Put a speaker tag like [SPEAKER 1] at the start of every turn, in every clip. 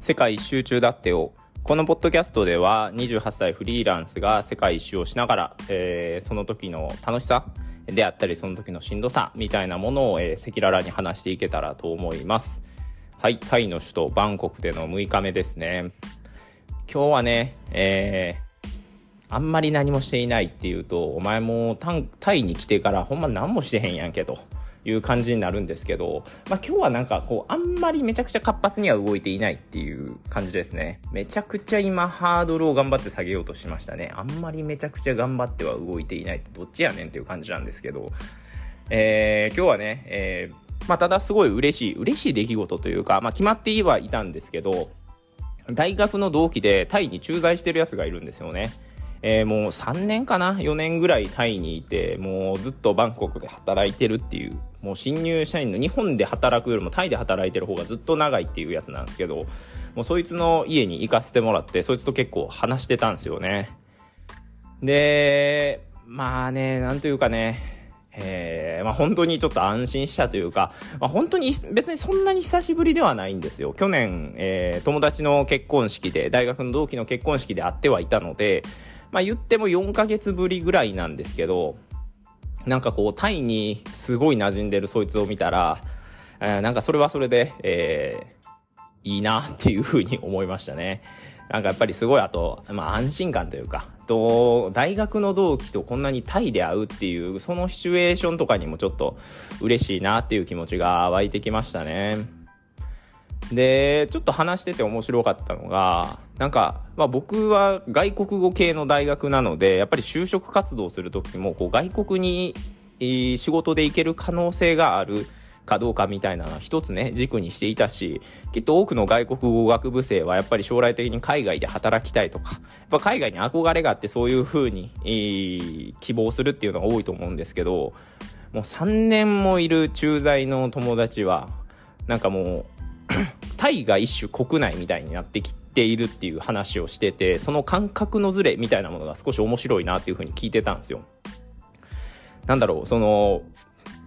[SPEAKER 1] 世界一周中だってよ。このポッドキャストでは28歳フリーランスが世界一周をしながら、えー、その時の楽しさであったりその時のしんどさみたいなものを、赤裸々に話していけたらと思います。はい、タイの首都バンコクでの6日目ですね。今日はね、えー、あんまり何もしていないっていうと、お前もタイに来てからほんま何もしてへんやんけと。いう感じになるんですけど、まあ、今日はなんかこうあんまりめちゃくちゃ活発には動いていないっていう感じですね。めちゃくちゃ今ハードルを頑張って下げようとしましたね。あんまりめちゃくちゃ頑張っては動いていないどっちやねんっていう感じなんですけど、えー、今日はね、えー、まあ、ただすごい嬉しい嬉しい出来事というか、まあ、決まってはいたんですけど大学の同期でタイに駐在してるやつがいるんですよね。えー、もう3年かな？4年ぐらいタイにいてもうずっとバンコクで働いてるっていうもう新入社員の日本で働くよりもタイで働いてる方がずっと長いっていうやつなんですけどもうそいつの家に行かせてもらってそいつと結構話してたんですよねでまあねなんというかねえー、まあ、本当にちょっと安心したというか、まあ、本当に別にそんなに久しぶりではないんですよ。去年、えー、友達の結婚式で、大学の同期の結婚式で会ってはいたので、まあ、言っても4ヶ月ぶりぐらいなんですけど、なんかこう、タイにすごい馴染んでるそいつを見たら、えー、なんかそれはそれで、えー、いいなっていうふうに思いましたね。なんかやっぱりすごいあと、まあ安心感というか、と、大学の同期とこんなにタイで会うっていう、そのシチュエーションとかにもちょっと嬉しいなっていう気持ちが湧いてきましたね。で、ちょっと話してて面白かったのが、なんか、まあ、僕は外国語系の大学なので、やっぱり就職活動する時も、こう外国に、仕事で行ける可能性があるかどうかみたいなのは一つね、軸にしていたし、きっと多くの外国語学部生はやっぱり将来的に海外で働きたいとか、やっぱ海外に憧れがあってそういう風に、希望するっていうのが多いと思うんですけど、もう3年もいる駐在の友達は、なんかもう、タイが一種国内みたいになってきているっていう話をしててその感覚のズレみたいなものが少し面白いなっていうふうに聞いてたんですよ。なんだろうその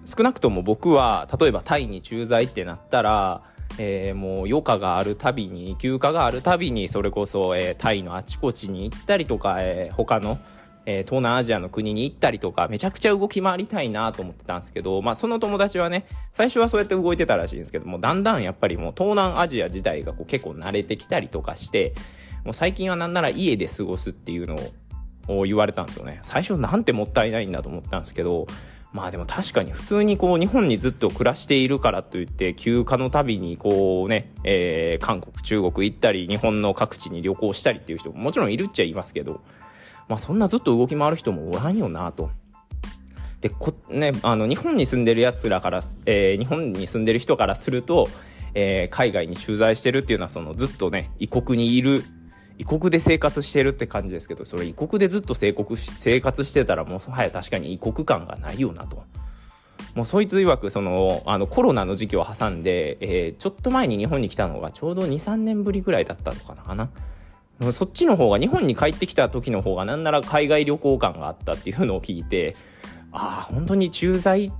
[SPEAKER 1] 少なくとも僕は例えばタイに駐在ってなったら、えー、もう余暇があるたびに休暇があるたびにそれこそ、えー、タイのあちこちに行ったりとか、えー、他のえー、東南アジアの国に行ったりとか、めちゃくちゃ動き回りたいなと思ってたんですけど、まあその友達はね、最初はそうやって動いてたらしいんですけども、だんだんやっぱりもう東南アジア自体がこう結構慣れてきたりとかして、もう最近はなんなら家で過ごすっていうのを言われたんですよね。最初なんてもったいないんだと思ったんですけど、まあでも確かに普通にこう日本にずっと暮らしているからといって休暇のたびにこうね、えー、韓国中国行ったり日本の各地に旅行したりっていう人ももちろんいるっちゃいますけどまあ、そんなずっと動き回る人もおらんよなと。でこね、あの日本に住んでるやつらから、えー、日本に住んでる人からすると、えー、海外に駐在してるっていうのはそのずっとね異国にいる異国で生活してるって感じですけどそれ異国でずっと生国生活してたらもうはや確かに異国感がないよなと。もうそいつ曰くそのあのコロナの時期を挟んで、えー、ちょっと前に日本に来たのがちょうど23年ぶりぐらいだったのかな。そっちの方が日本に帰ってきた時の方がなんなら海外旅行感があったっていうのを聞いてああ本当に駐在っ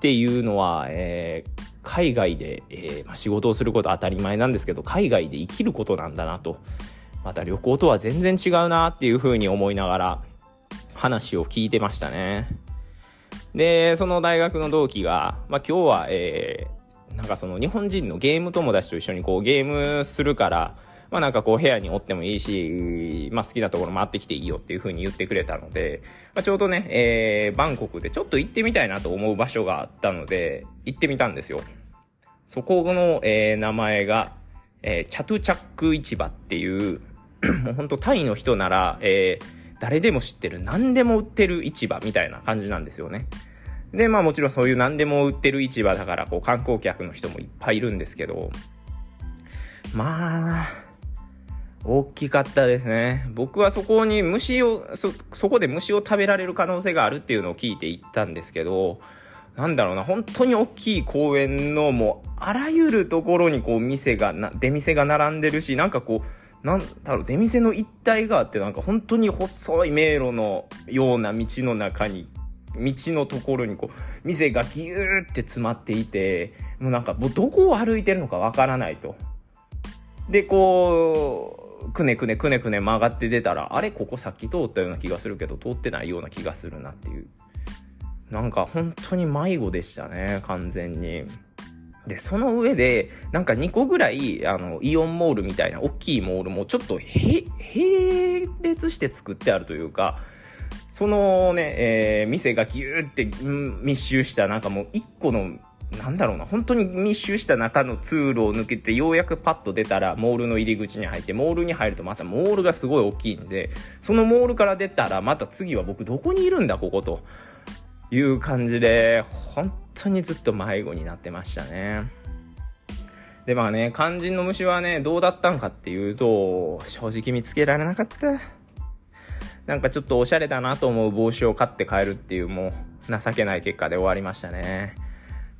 [SPEAKER 1] ていうのは、えー、海外で、えーまあ、仕事をすること当たり前なんですけど海外で生きることなんだなと。また旅行とは全然違うなっていうふうに思いながら話を聞いてましたね。でその大学の同期が、まあ、今日は、えー、なんかその日本人のゲーム友達と一緒にこうゲームするからまあなんかこう部屋におってもいいし、まあ好きなところ回ってきていいよっていう風に言ってくれたので、まあ、ちょうどね、えー、バンコクでちょっと行ってみたいなと思う場所があったので、行ってみたんですよ。そこの、えー、名前が、えー、チャトゥチャック市場っていう、もうほんとタイの人なら、えー、誰でも知ってる何でも売ってる市場みたいな感じなんですよね。で、まあもちろんそういう何でも売ってる市場だから、こう観光客の人もいっぱいいるんですけど、まあ、大きかったですね。僕はそこに虫を、そ、そこで虫を食べられる可能性があるっていうのを聞いて行ったんですけど、なんだろうな、本当に大きい公園のもう、あらゆるところにこう店がな、出店が並んでるし、なんかこう、なんだろう、出店の一帯があって、なんか本当に細い迷路のような道の中に、道のところにこう、店がギューって詰まっていて、もうなんか、もうどこを歩いてるのかわからないと。でこうくねくねくねくね曲がって出たらあれここさっき通ったような気がするけど通ってないような気がするなっていうなんか本当に迷子でしたね完全に。で、その上で、なんか2個ぐらい、あの、イオンモールみたいな大きいモールもちょっと、並列して作ってあるというか、そのね、えー、店がギューって密集したなんかもう1個のなんだろうな、本当に密集した中の通路を抜けて、ようやくパッと出たら、モールの入り口に入って、モールに入るとまたモールがすごい大きいんで、そのモールから出たら、また次は僕どこにいるんだ、ここと。いう感じで、本当にずっと迷子になってましたね。で、まあね、肝心の虫はね、どうだったんかっていうと、正直見つけられなかった。なんかちょっとおしゃれだなと思う帽子を買って帰るっていう、もう、情けない結果で終わりましたね。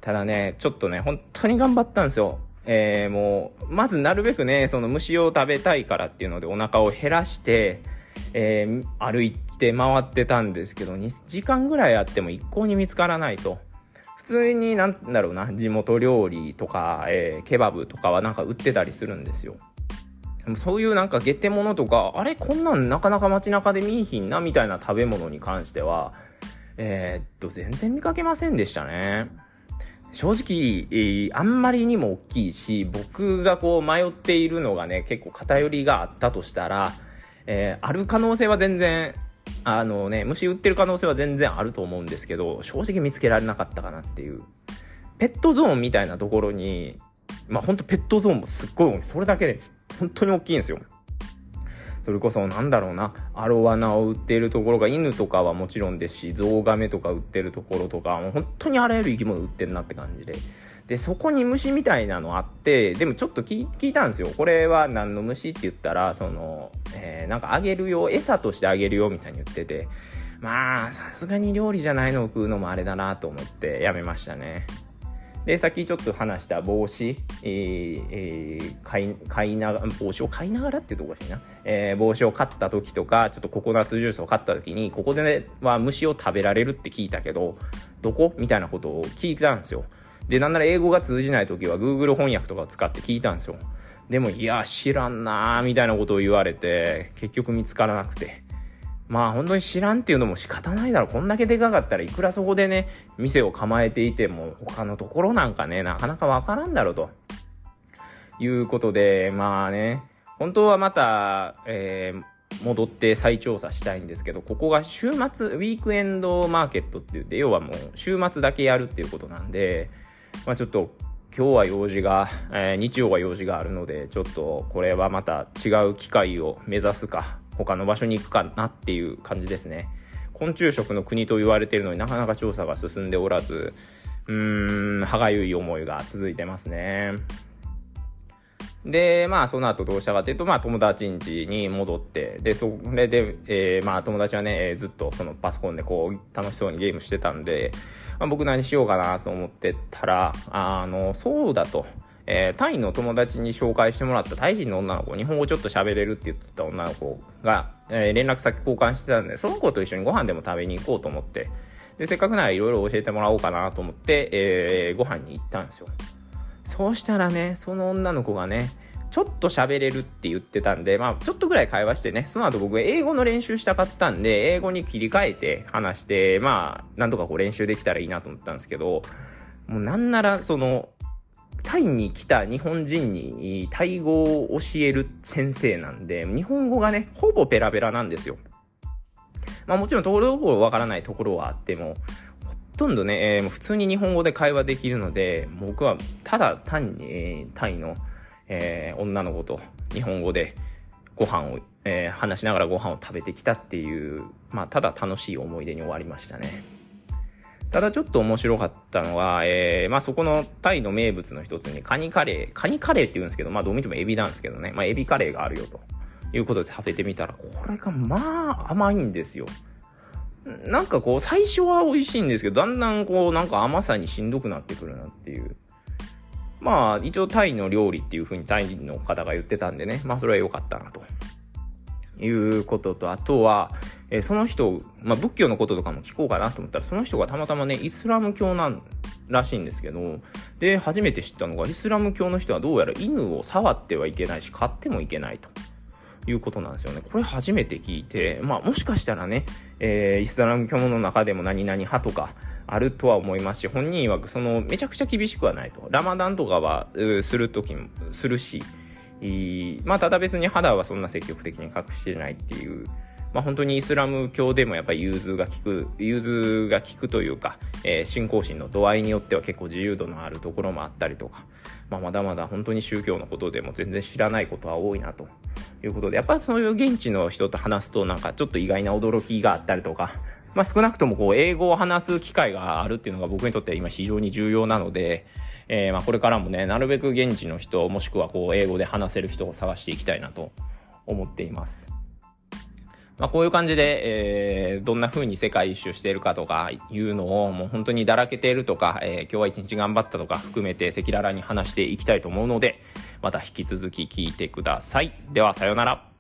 [SPEAKER 1] ただね、ちょっとね、本当に頑張ったんですよ。えー、もう、まずなるべくね、その虫を食べたいからっていうのでお腹を減らして、えー、歩いて回ってたんですけど、2時間ぐらいあっても一向に見つからないと。普通になんだろうな、地元料理とか、えー、ケバブとかはなんか売ってたりするんですよ。そういうなんかゲテモノとか、あれこんなんなかなか街中で見いひんなみたいな食べ物に関しては、えー、っと、全然見かけませんでしたね。正直、えー、あんまりにも大きいし、僕がこう迷っているのがね、結構偏りがあったとしたら、えー、ある可能性は全然、あのね、虫売ってる可能性は全然あると思うんですけど、正直見つけられなかったかなっていう。ペットゾーンみたいなところに、まあほんとペットゾーンもすっごい、それだけで本当に大きいんですよ。それこそなんだろうな、アロワナを売っているところが犬とかはもちろんですし、ゾウガメとか売ってるところとか、もう本当にあらゆる生き物売ってるなって感じで。で、そこに虫みたいなのあって、でもちょっと聞いたんですよ。これは何の虫って言ったら、その、えー、なんかあげるよ、餌としてあげるよみたいに言ってて、まあ、さすがに料理じゃないのを食うのもあれだなと思ってやめましたね。で、さっきちょっと話した帽子、えー、えー、買い、買いながら、帽子を買いながらっていうところしいな。えー、帽子を買った時とか、ちょっとココナッツジュースを買った時に、ここでね、は虫を食べられるって聞いたけど、どこみたいなことを聞いたんですよ。で、なんなら英語が通じない時は Google 翻訳とかを使って聞いたんですよ。でも、いや、知らんなーみたいなことを言われて、結局見つからなくて。まあ本当に知らんっていうのも仕方ないだろう。こんだけでかかったらいくらそこでね、店を構えていても他のところなんかね、なかなかわからんだろうと。いうことで、まあね、本当はまた、えー、戻って再調査したいんですけど、ここが週末、ウィークエンドマーケットって言って、要はもう週末だけやるっていうことなんで、まあちょっと今日は用事が、えー、日曜は用事があるので、ちょっとこれはまた違う機会を目指すか、他の場所に行くかなっていう感じですね。昆虫食の国と言われているのになかなか調査が進んでおらず、うーん、歯がゆい思いが続いてますね。で、まあ、その後どうしたかというと、まあ、友達ん家に戻って、で、それで、えー、まあ、友達はね、えー、ずっとそのパソコンでこう、楽しそうにゲームしてたんで、まあ、僕何しようかなと思ってたら、あの、そうだと。えー、タイの友達に紹介してもらったタイ人の女の子、日本語ちょっと喋れるって言ってた女の子が、えー、連絡先交換してたんで、その子と一緒にご飯でも食べに行こうと思って、で、せっかくならいろいろ教えてもらおうかなと思って、えー、ご飯に行ったんですよ。そうしたらね、その女の子がね、ちょっと喋れるって言ってたんで、まあ、ちょっとぐらい会話してね、その後僕英語の練習したかったんで、英語に切り替えて話して、まあ、なんとかこう練習できたらいいなと思ったんですけど、もうなんなら、その、タイに来た日本人にタイ語を教える先生なんで、日本語がね、ほぼペラペラなんですよ。まあもちろんところどころわからないところはあっても、ほとんどね、えー、普通に日本語で会話できるので、僕はただ単に、えー、タイの、えー、女の子と日本語でご飯を、えー、話しながらご飯を食べてきたっていう、まあただ楽しい思い出に終わりましたね。ただちょっと面白かったのは、えー、まあそこのタイの名物の一つにカニカレー、カニカレーって言うんですけど、まあどう見てもエビなんですけどね、まあエビカレーがあるよということで食べてみたら、これがまあ甘いんですよ。なんかこう最初は美味しいんですけど、だんだんこうなんか甘さにしんどくなってくるなっていう。まあ一応タイの料理っていう風にタイの方が言ってたんでね、まあそれは良かったなと。いうことと、あとは、えー、その人、まあ、仏教のこととかも聞こうかなと思ったら、その人がたまたまね、イスラム教なんらしいんですけど、で、初めて知ったのが、イスラム教の人はどうやら犬を触ってはいけないし、飼ってもいけないと。いうことなんですよね。これ初めて聞いて、まあもしかしたらね、えー、イスラム教の中でも何々派とかあるとは思いますし、本人曰くそのめちゃくちゃ厳しくはないと。ラマダンとかはするときもするし、まあただ別に肌はそんな積極的に隠してないっていう。まあ、本当にイスラム教でもやっぱり融通が効く、融通が効くというか、えー、信仰心の度合いによっては結構自由度のあるところもあったりとか、まあ、まだまだ本当に宗教のことでも全然知らないことは多いなと。いうことで、やっぱそういう現地の人と話すとなんかちょっと意外な驚きがあったりとか、まあ、少なくともこう英語を話す機会があるっていうのが僕にとっては今非常に重要なので、えー、まあこれからもね、なるべく現地の人、もしくはこう英語で話せる人を探していきたいなと思っています。まあ、こういう感じで、えー、どんな風に世界一周しているかとかいうのをもう本当にだらけているとか、えー、今日は一日頑張ったとか含めて赤裸々に話していきたいと思うので、また引き続き聞いてください。では、さようなら。